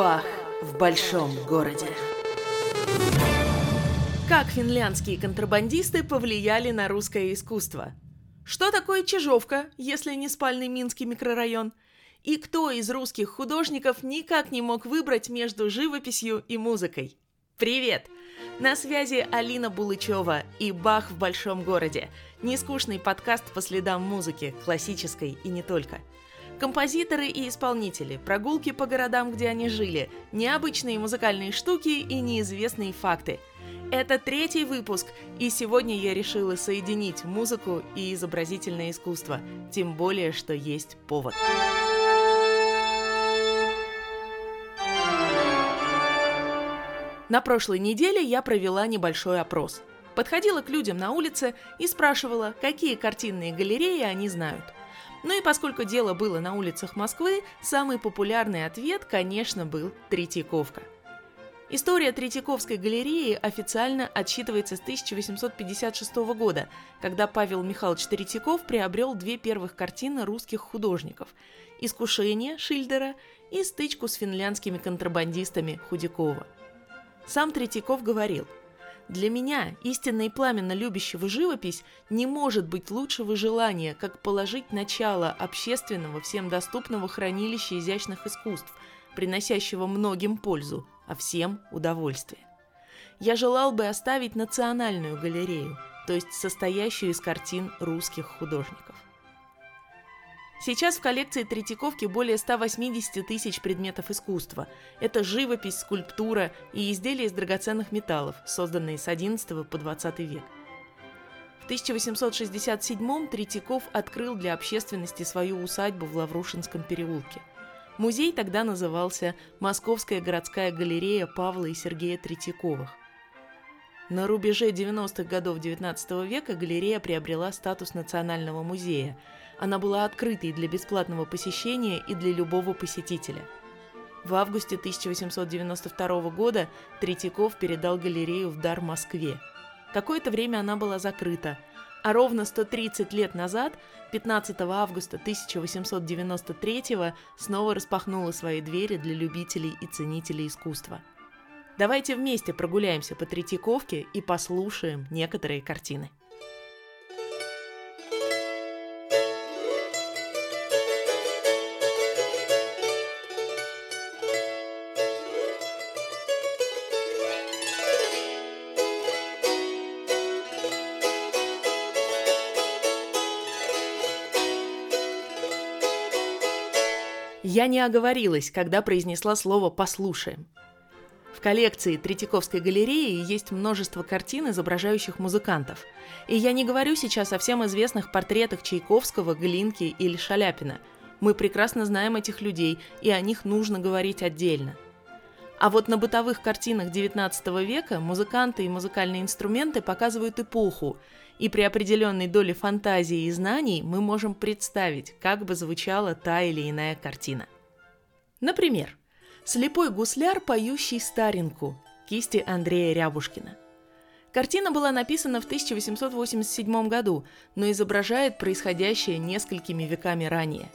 Бах в большом городе. Как финляндские контрабандисты повлияли на русское искусство? Что такое Чижовка, если не спальный Минский микрорайон? И кто из русских художников никак не мог выбрать между живописью и музыкой? Привет! На связи Алина Булычева и «Бах в большом городе» – нескучный подкаст по следам музыки, классической и не только – Композиторы и исполнители, прогулки по городам, где они жили, необычные музыкальные штуки и неизвестные факты. Это третий выпуск, и сегодня я решила соединить музыку и изобразительное искусство, тем более, что есть повод. На прошлой неделе я провела небольшой опрос. Подходила к людям на улице и спрашивала, какие картинные галереи они знают – ну и поскольку дело было на улицах Москвы, самый популярный ответ, конечно, был Третьяковка. История Третьяковской галереи официально отсчитывается с 1856 года, когда Павел Михайлович Третьяков приобрел две первых картины русских художников «Искушение» Шильдера и «Стычку с финляндскими контрабандистами» Худякова. Сам Третьяков говорил – для меня, истинно и пламенно любящего живопись, не может быть лучшего желания, как положить начало общественного, всем доступного хранилища изящных искусств, приносящего многим пользу, а всем удовольствие. Я желал бы оставить национальную галерею, то есть состоящую из картин русских художников. Сейчас в коллекции Третьяковки более 180 тысяч предметов искусства. Это живопись, скульптура и изделия из драгоценных металлов, созданные с XI по XX век. В 1867-м Третьяков открыл для общественности свою усадьбу в Лаврушинском переулке. Музей тогда назывался «Московская городская галерея Павла и Сергея Третьяковых». На рубеже 90-х годов XIX века галерея приобрела статус национального музея – она была открытой для бесплатного посещения и для любого посетителя. В августе 1892 года Третьяков передал галерею в дар Москве. Какое-то время она была закрыта, а ровно 130 лет назад, 15 августа 1893 снова распахнула свои двери для любителей и ценителей искусства. Давайте вместе прогуляемся по Третьяковке и послушаем некоторые картины. Я не оговорилась, когда произнесла слово «послушаем». В коллекции Третьяковской галереи есть множество картин, изображающих музыкантов. И я не говорю сейчас о всем известных портретах Чайковского, Глинки или Шаляпина. Мы прекрасно знаем этих людей, и о них нужно говорить отдельно. А вот на бытовых картинах XIX века музыканты и музыкальные инструменты показывают эпоху, и при определенной доле фантазии и знаний мы можем представить, как бы звучала та или иная картина. Например, «Слепой гусляр, поющий старинку» кисти Андрея Рябушкина. Картина была написана в 1887 году, но изображает происходящее несколькими веками ранее.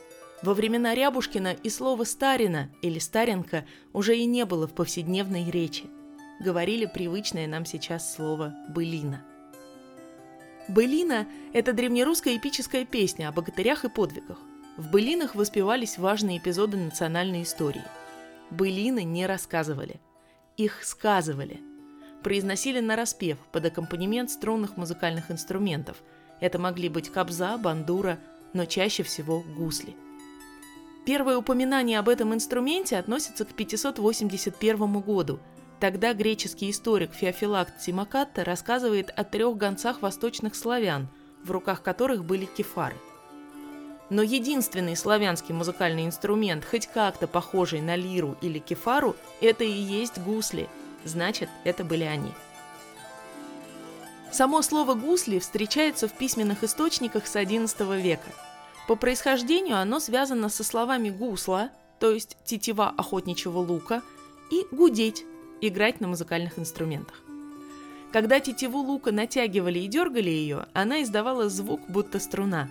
Во времена Рябушкина и слово «старина» или «старенка» уже и не было в повседневной речи. Говорили привычное нам сейчас слово «былина». Былина – это древнерусская эпическая песня о богатырях и подвигах. В былинах воспевались важные эпизоды национальной истории. Былины не рассказывали. Их сказывали. Произносили на распев под аккомпанемент струнных музыкальных инструментов. Это могли быть кобза, бандура, но чаще всего гусли. Первое упоминание об этом инструменте относится к 581 году – Тогда греческий историк Феофилакт Тимакатта рассказывает о трех гонцах восточных славян, в руках которых были кефары. Но единственный славянский музыкальный инструмент, хоть как-то похожий на лиру или кефару, это и есть гусли. Значит, это были они. Само слово «гусли» встречается в письменных источниках с XI века. По происхождению оно связано со словами «гусла», то есть тетива охотничьего лука, и «гудеть», играть на музыкальных инструментах. Когда тетиву лука натягивали и дергали ее, она издавала звук, будто струна.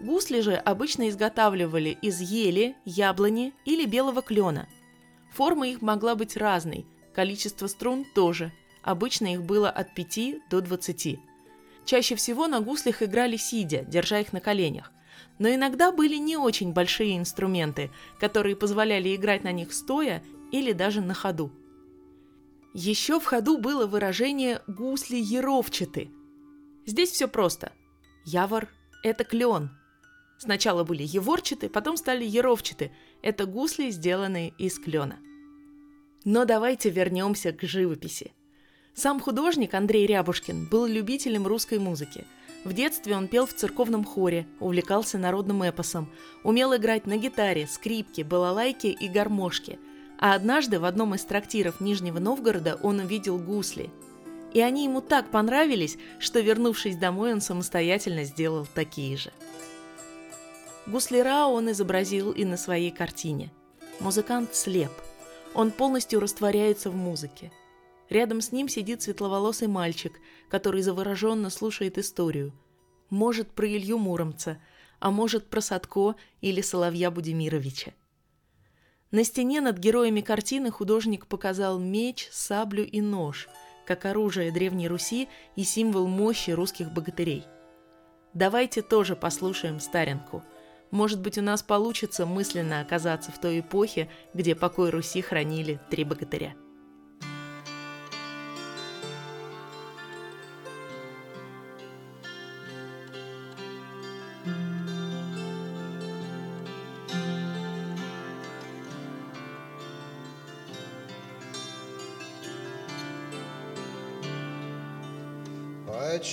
Гусли же обычно изготавливали из ели, яблони или белого клена. Форма их могла быть разной, количество струн тоже. Обычно их было от 5 до 20. Чаще всего на гуслях играли сидя, держа их на коленях. Но иногда были не очень большие инструменты, которые позволяли играть на них стоя или даже на ходу. Еще в ходу было выражение «гусли еровчаты». Здесь все просто. Явор – это клен. Сначала были еворчаты, потом стали еровчаты. Это гусли, сделанные из клена. Но давайте вернемся к живописи. Сам художник Андрей Рябушкин был любителем русской музыки. В детстве он пел в церковном хоре, увлекался народным эпосом, умел играть на гитаре, скрипке, балалайке и гармошке. А однажды в одном из трактиров Нижнего Новгорода он увидел гусли. И они ему так понравились, что, вернувшись домой, он самостоятельно сделал такие же. Гусляра он изобразил и на своей картине. Музыкант слеп. Он полностью растворяется в музыке – Рядом с ним сидит светловолосый мальчик, который завороженно слушает историю. Может, про Илью Муромца, а может, про Садко или Соловья Будимировича. На стене над героями картины художник показал меч, саблю и нож, как оружие Древней Руси и символ мощи русских богатырей. Давайте тоже послушаем старинку. Может быть, у нас получится мысленно оказаться в той эпохе, где покой Руси хранили три богатыря.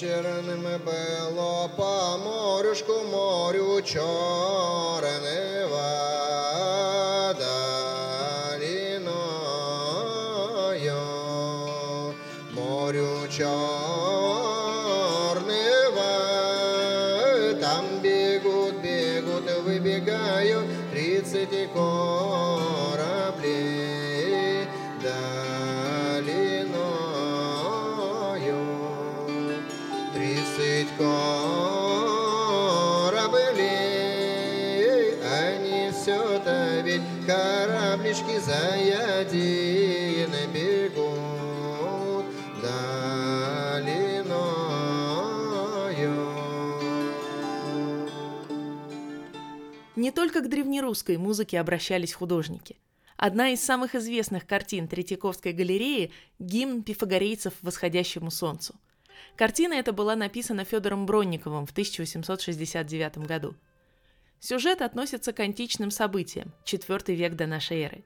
Вечірним було по морюшку морю водаліною, морю чорного, там бегут, бегут, выбегают тридцать кораблей. Кораблей, они все-то ведь кораблички заядины бегут долиною. Не только к древнерусской музыке обращались художники. Одна из самых известных картин Третьяковской галереи – гимн пифагорейцев восходящему солнцу. Картина эта была написана Федором Бронниковым в 1869 году. Сюжет относится к античным событиям, IV век до нашей эры.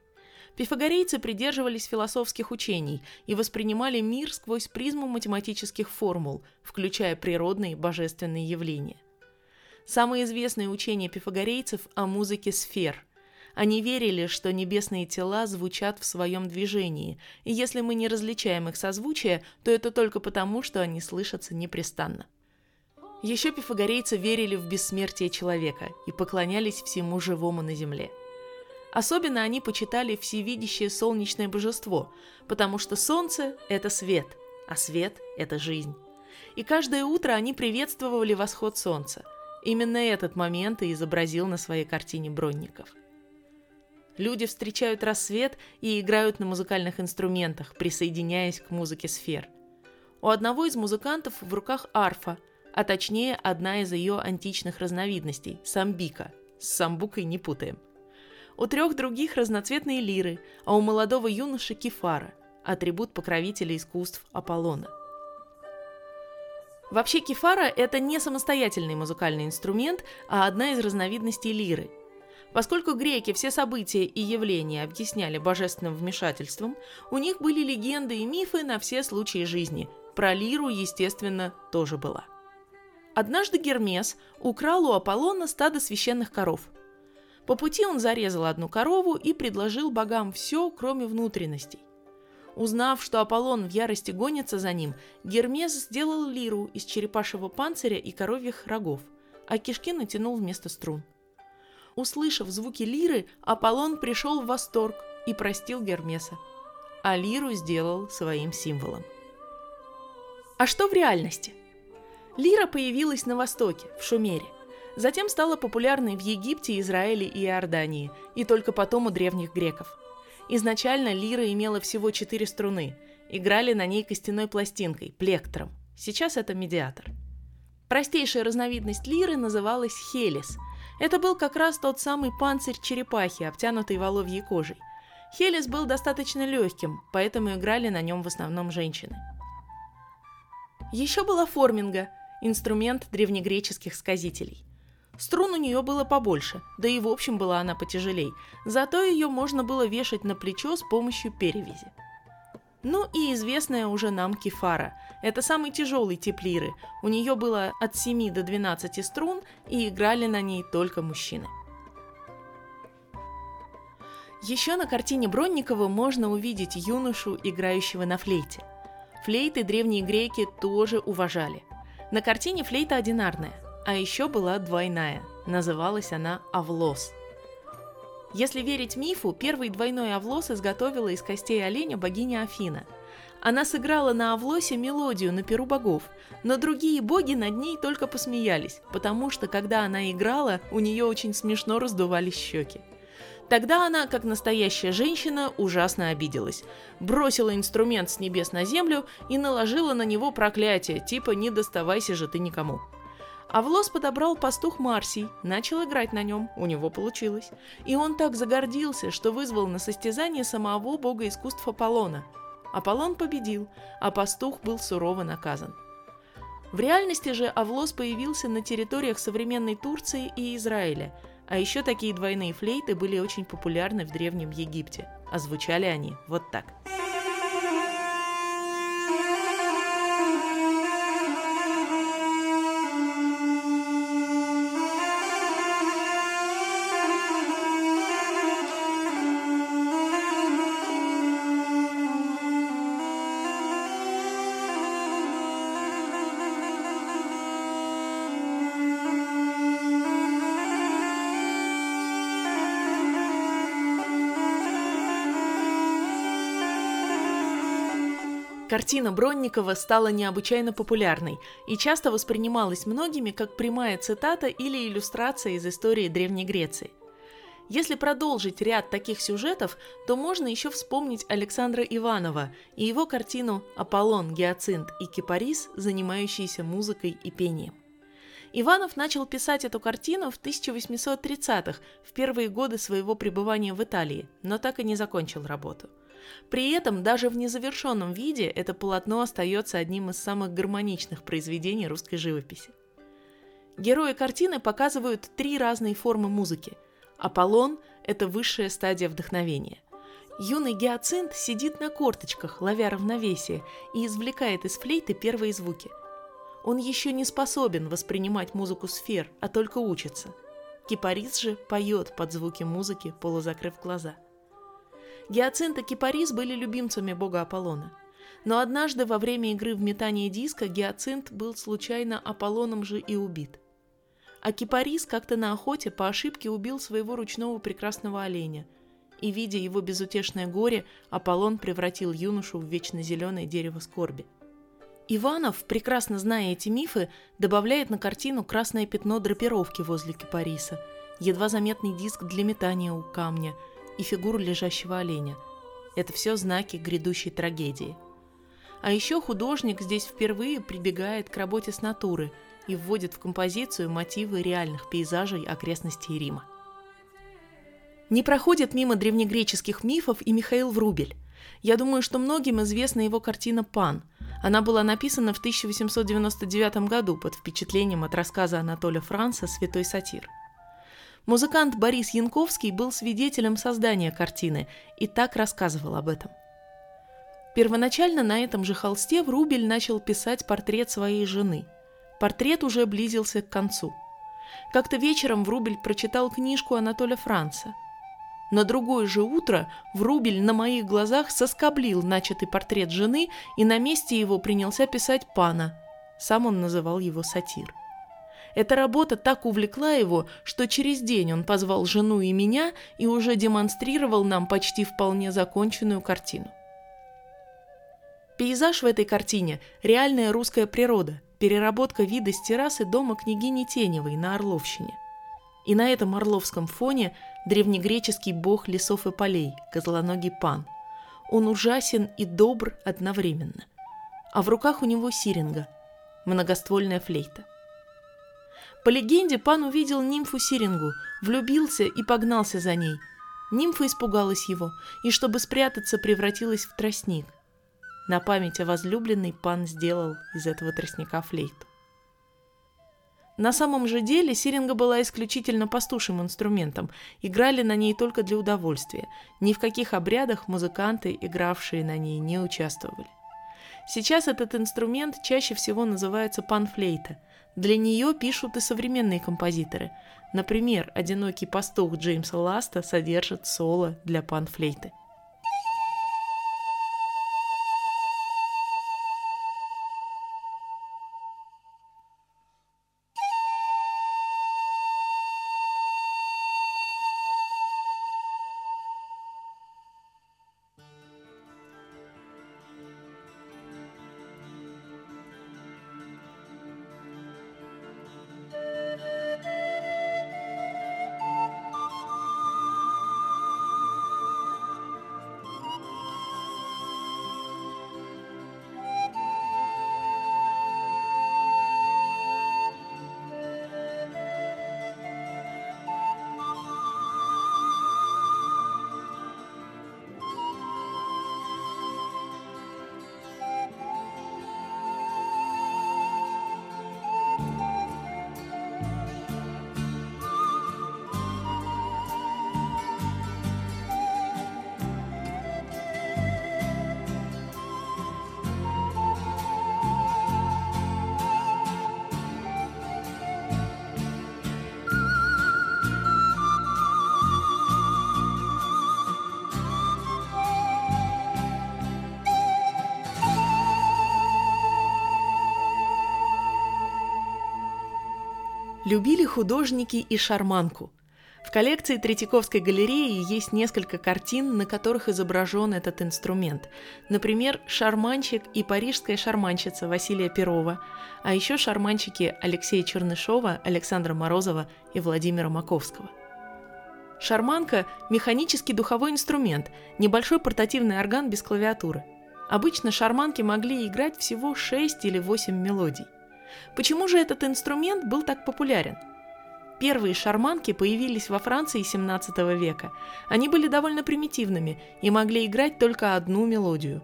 Пифагорейцы придерживались философских учений и воспринимали мир сквозь призму математических формул, включая природные и божественные явления. Самое известное учение пифагорейцев о музыке сфер. Они верили, что небесные тела звучат в своем движении, и если мы не различаем их созвучие, то это только потому, что они слышатся непрестанно. Еще пифагорейцы верили в бессмертие человека и поклонялись всему живому на земле. Особенно они почитали всевидящее солнечное божество, потому что солнце – это свет, а свет – это жизнь. И каждое утро они приветствовали восход солнца. Именно этот момент и изобразил на своей картине Бронников. Люди встречают рассвет и играют на музыкальных инструментах, присоединяясь к музыке сфер. У одного из музыкантов в руках арфа, а точнее одна из ее античных разновидностей – самбика. С самбукой не путаем. У трех других разноцветные лиры, а у молодого юноши кефара – атрибут покровителя искусств Аполлона. Вообще кефара – это не самостоятельный музыкальный инструмент, а одна из разновидностей лиры. Поскольку греки все события и явления объясняли божественным вмешательством, у них были легенды и мифы на все случаи жизни. Про лиру, естественно, тоже была. Однажды Гермес украл у Аполлона стадо священных коров. По пути он зарезал одну корову и предложил богам все, кроме внутренностей. Узнав, что Аполлон в ярости гонится за ним, Гермес сделал лиру из черепашьего панциря и коровьих рогов, а кишки натянул вместо струн. Услышав звуки лиры, Аполлон пришел в восторг и простил Гермеса, а лиру сделал своим символом. А что в реальности? Лира появилась на Востоке, в Шумере. Затем стала популярной в Египте, Израиле и Иордании, и только потом у древних греков. Изначально лира имела всего четыре струны. Играли на ней костяной пластинкой, плектром. Сейчас это медиатор. Простейшая разновидность лиры называлась хелис. Это был как раз тот самый панцирь черепахи, обтянутый воловьей кожей. Хелис был достаточно легким, поэтому играли на нем в основном женщины. Еще была форминга, инструмент древнегреческих сказителей. Струн у нее было побольше, да и в общем была она потяжелей, зато ее можно было вешать на плечо с помощью перевязи. Ну и известная уже нам кефара. Это самый тяжелый тип лиры. У нее было от 7 до 12 струн, и играли на ней только мужчины. Еще на картине Бронникова можно увидеть юношу, играющего на флейте – Флейты древние греки тоже уважали. На картине флейта одинарная, а еще была двойная. Называлась она Авлос. Если верить мифу, первый двойной Авлос изготовила из костей оленя богиня Афина. Она сыграла на Авлосе мелодию на перу богов, но другие боги над ней только посмеялись, потому что, когда она играла, у нее очень смешно раздувались щеки. Тогда она, как настоящая женщина, ужасно обиделась. Бросила инструмент с небес на землю и наложила на него проклятие, типа «не доставайся же ты никому». А в лос подобрал пастух Марсий, начал играть на нем, у него получилось. И он так загордился, что вызвал на состязание самого бога искусств Аполлона. Аполлон победил, а пастух был сурово наказан. В реальности же Авлос появился на территориях современной Турции и Израиля – а еще такие двойные флейты были очень популярны в Древнем Египте, а звучали они вот так. Картина Бронникова стала необычайно популярной и часто воспринималась многими как прямая цитата или иллюстрация из истории Древней Греции. Если продолжить ряд таких сюжетов, то можно еще вспомнить Александра Иванова и его картину «Аполлон, Гиацинт и Кипарис, занимающиеся музыкой и пением». Иванов начал писать эту картину в 1830-х, в первые годы своего пребывания в Италии, но так и не закончил работу – при этом даже в незавершенном виде это полотно остается одним из самых гармоничных произведений русской живописи. Герои картины показывают три разные формы музыки. Аполлон – это высшая стадия вдохновения. Юный гиацинт сидит на корточках, ловя равновесие, и извлекает из флейты первые звуки. Он еще не способен воспринимать музыку сфер, а только учится. Кипарис же поет под звуки музыки, полузакрыв глаза – Гиацинт и Кипарис были любимцами бога Аполлона. Но однажды во время игры в метание диска Гиацинт был случайно Аполлоном же и убит. А Кипарис как-то на охоте по ошибке убил своего ручного прекрасного оленя. И, видя его безутешное горе, Аполлон превратил юношу в вечно зеленое дерево скорби. Иванов, прекрасно зная эти мифы, добавляет на картину красное пятно драпировки возле кипариса, едва заметный диск для метания у камня – и фигуру лежащего оленя. Это все знаки грядущей трагедии. А еще художник здесь впервые прибегает к работе с натуры и вводит в композицию мотивы реальных пейзажей окрестностей Рима. Не проходит мимо древнегреческих мифов и Михаил Врубель. Я думаю, что многим известна его картина «Пан». Она была написана в 1899 году под впечатлением от рассказа Анатолия Франца «Святой сатир». Музыкант Борис Янковский был свидетелем создания картины и так рассказывал об этом. Первоначально на этом же холсте Врубель начал писать портрет своей жены. Портрет уже близился к концу. Как-то вечером Врубель прочитал книжку Анатолия Франца. На другое же утро Врубель на моих глазах соскоблил начатый портрет жены и на месте его принялся писать пана. Сам он называл его сатир. Эта работа так увлекла его, что через день он позвал жену и меня и уже демонстрировал нам почти вполне законченную картину. Пейзаж в этой картине – реальная русская природа, переработка вида с террасы дома княгини Теневой на Орловщине. И на этом орловском фоне древнегреческий бог лесов и полей, козлоногий пан. Он ужасен и добр одновременно. А в руках у него сиринга, многоствольная флейта. По легенде, пан увидел нимфу Сирингу, влюбился и погнался за ней. Нимфа испугалась его, и чтобы спрятаться, превратилась в тростник. На память о возлюбленной пан сделал из этого тростника флейту. На самом же деле сиринга была исключительно пастушим инструментом, играли на ней только для удовольствия. Ни в каких обрядах музыканты, игравшие на ней, не участвовали. Сейчас этот инструмент чаще всего называется панфлейта. Для нее пишут и современные композиторы. Например, «Одинокий пастух» Джеймса Ласта содержит соло для панфлейты. Любили художники и шарманку. В коллекции Третьяковской галереи есть несколько картин, на которых изображен этот инструмент. Например, «Шарманщик» и «Парижская шарманщица» Василия Перова, а еще шарманщики Алексея Чернышова, Александра Морозова и Владимира Маковского. Шарманка – механический духовой инструмент, небольшой портативный орган без клавиатуры. Обычно шарманки могли играть всего 6 или 8 мелодий. Почему же этот инструмент был так популярен? Первые шарманки появились во Франции XVII века. Они были довольно примитивными и могли играть только одну мелодию.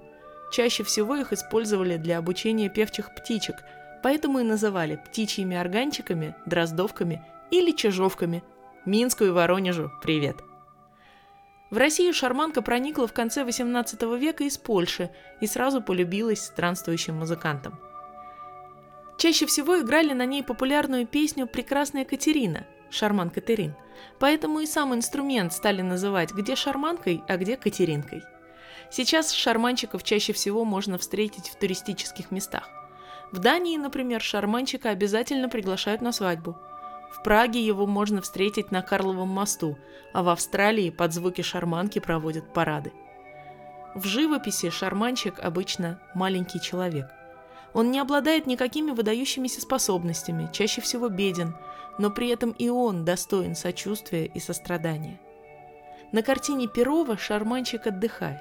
Чаще всего их использовали для обучения певчих птичек, поэтому и называли птичьими органчиками, дроздовками или чижовками. Минску и Воронежу привет! В Россию шарманка проникла в конце XVIII века из Польши и сразу полюбилась странствующим музыкантам – Чаще всего играли на ней популярную песню «Прекрасная Катерина» Шарман Катерин. Поэтому и сам инструмент стали называть где шарманкой, а где катеринкой. Сейчас шарманчиков чаще всего можно встретить в туристических местах. В Дании, например, шарманчика обязательно приглашают на свадьбу. В Праге его можно встретить на Карловом мосту, а в Австралии под звуки шарманки проводят парады. В живописи шарманчик обычно маленький человек. Он не обладает никакими выдающимися способностями, чаще всего беден, но при этом и он достоин сочувствия и сострадания. На картине Перова шарманчик отдыхает.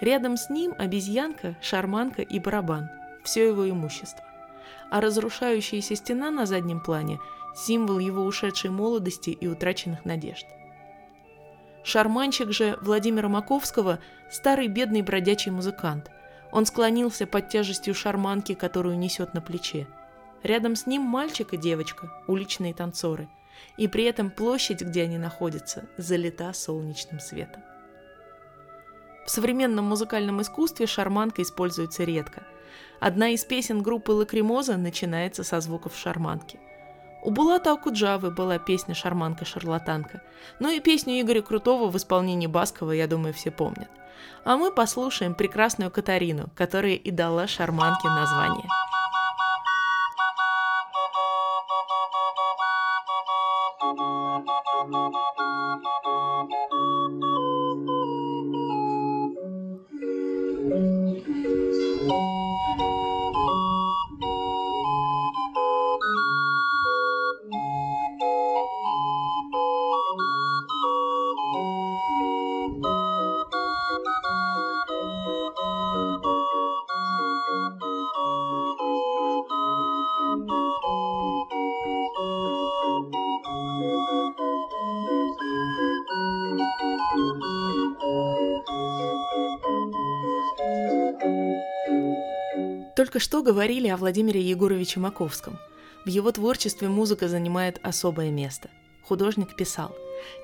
Рядом с ним обезьянка, шарманка и барабан – все его имущество. А разрушающаяся стена на заднем плане – символ его ушедшей молодости и утраченных надежд. Шарманчик же Владимира Маковского – старый бедный бродячий музыкант, он склонился под тяжестью шарманки, которую несет на плече. Рядом с ним мальчик и девочка, уличные танцоры. И при этом площадь, где они находятся, залита солнечным светом. В современном музыкальном искусстве шарманка используется редко. Одна из песен группы Лакримоза начинается со звуков шарманки. У Булата Акуджавы была песня «Шарманка-шарлатанка». Ну и песню Игоря Крутого в исполнении Баскова, я думаю, все помнят. А мы послушаем прекрасную Катарину, которая и дала шарманке название. Только что говорили о Владимире Егоровиче Маковском. В его творчестве музыка занимает особое место. Художник писал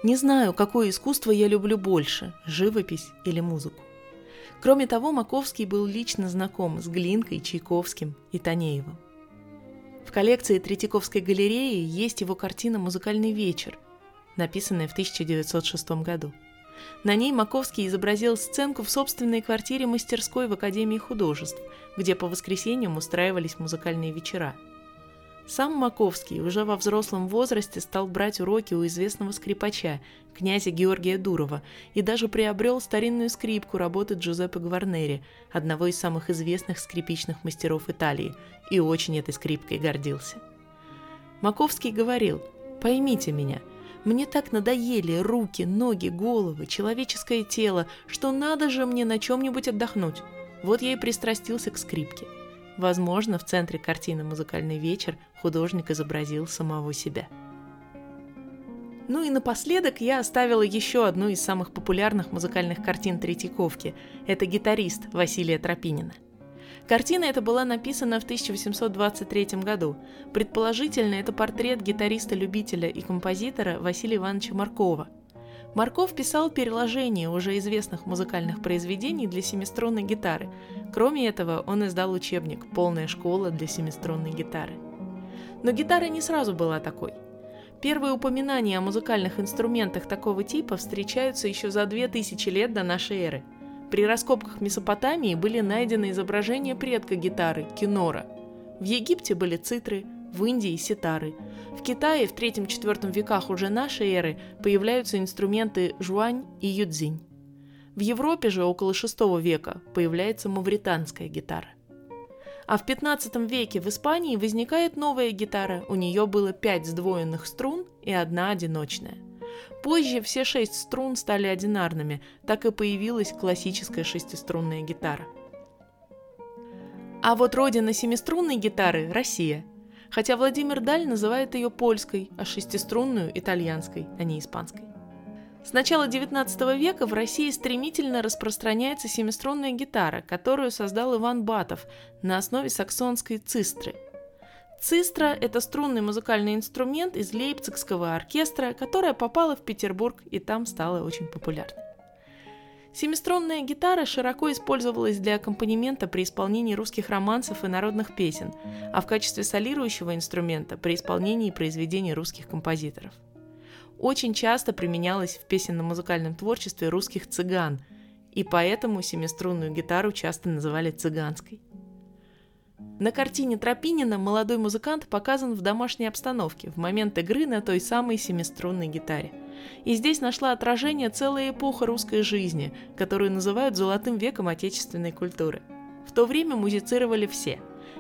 «Не знаю, какое искусство я люблю больше – живопись или музыку». Кроме того, Маковский был лично знаком с Глинкой, Чайковским и Танеевым. В коллекции Третьяковской галереи есть его картина «Музыкальный вечер», написанная в 1906 году. На ней Маковский изобразил сценку в собственной квартире-мастерской в Академии художеств, где по воскресеньям устраивались музыкальные вечера. Сам Маковский уже во взрослом возрасте стал брать уроки у известного скрипача, князя Георгия Дурова, и даже приобрел старинную скрипку работы Джузеппе Гварнери, одного из самых известных скрипичных мастеров Италии, и очень этой скрипкой гордился. Маковский говорил «Поймите меня – мне так надоели руки, ноги, головы, человеческое тело, что надо же мне на чем-нибудь отдохнуть. Вот я и пристрастился к скрипке. Возможно, в центре картины «Музыкальный вечер» художник изобразил самого себя. Ну и напоследок я оставила еще одну из самых популярных музыкальных картин Третьяковки. Это гитарист Василия Тропинина – Картина эта была написана в 1823 году. Предположительно, это портрет гитариста-любителя и композитора Василия Ивановича Маркова. Марков писал переложение уже известных музыкальных произведений для семиструнной гитары. Кроме этого, он издал учебник «Полная школа для семиструнной гитары». Но гитара не сразу была такой. Первые упоминания о музыкальных инструментах такого типа встречаются еще за 2000 лет до нашей эры – при раскопках Месопотамии были найдены изображения предка гитары – кинора. В Египте были цитры, в Индии – ситары. В Китае в 3-4 веках уже нашей эры появляются инструменты жуань и юдзинь. В Европе же около VI века появляется мавританская гитара. А в 15 веке в Испании возникает новая гитара, у нее было пять сдвоенных струн и одна одиночная – Позже все шесть струн стали одинарными, так и появилась классическая шестиструнная гитара. А вот родина семиструнной гитары – Россия. Хотя Владимир Даль называет ее польской, а шестиструнную – итальянской, а не испанской. С начала XIX века в России стремительно распространяется семиструнная гитара, которую создал Иван Батов на основе саксонской цистры – Цистра – это струнный музыкальный инструмент из Лейпцигского оркестра, которая попала в Петербург и там стала очень популярной. Семиструнная гитара широко использовалась для аккомпанемента при исполнении русских романсов и народных песен, а в качестве солирующего инструмента при исполнении произведений русских композиторов. Очень часто применялась в песенно-музыкальном творчестве русских цыган, и поэтому семиструнную гитару часто называли цыганской. На картине Тропинина молодой музыкант показан в домашней обстановке в момент игры на той самой семиструнной гитаре. И здесь нашла отражение целая эпоха русской жизни, которую называют золотым веком отечественной культуры. В то время музицировали все.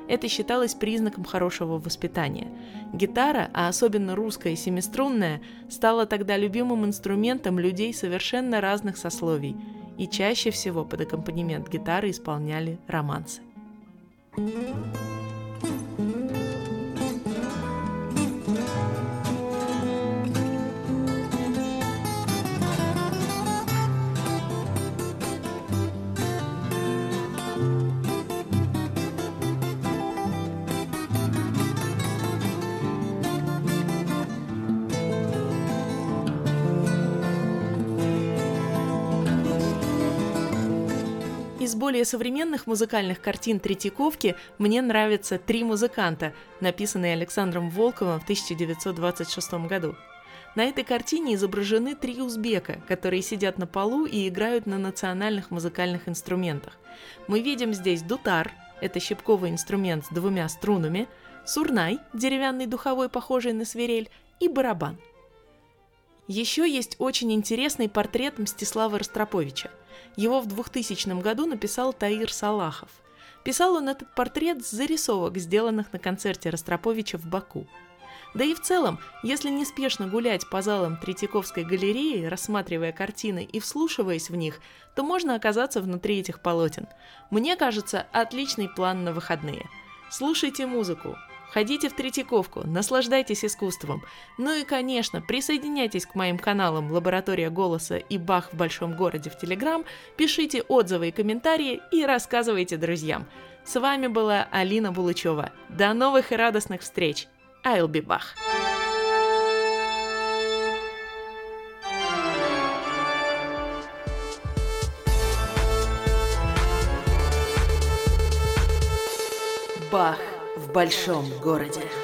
Это считалось признаком хорошего воспитания. Гитара, а особенно русская семиструнная, стала тогда любимым инструментом людей совершенно разных сословий, и чаще всего под аккомпанемент гитары исполняли романсы. Música Из более современных музыкальных картин Третьяковки мне нравятся «Три музыканта», написанные Александром Волковым в 1926 году. На этой картине изображены три узбека, которые сидят на полу и играют на национальных музыкальных инструментах. Мы видим здесь дутар, это щипковый инструмент с двумя струнами, сурнай, деревянный духовой, похожий на свирель, и барабан. Еще есть очень интересный портрет Мстислава Ростроповича – его в 2000 году написал Таир Салахов. Писал он этот портрет с зарисовок, сделанных на концерте Ростроповича в Баку. Да и в целом, если неспешно гулять по залам Третьяковской галереи, рассматривая картины и вслушиваясь в них, то можно оказаться внутри этих полотен. Мне кажется, отличный план на выходные. Слушайте музыку, Ходите в Третьяковку, наслаждайтесь искусством. Ну и, конечно, присоединяйтесь к моим каналам «Лаборатория голоса» и «Бах в большом городе» в Телеграм, пишите отзывы и комментарии и рассказывайте друзьям. С вами была Алина Булычева. До новых и радостных встреч! I'll be back. Бах в большом городе.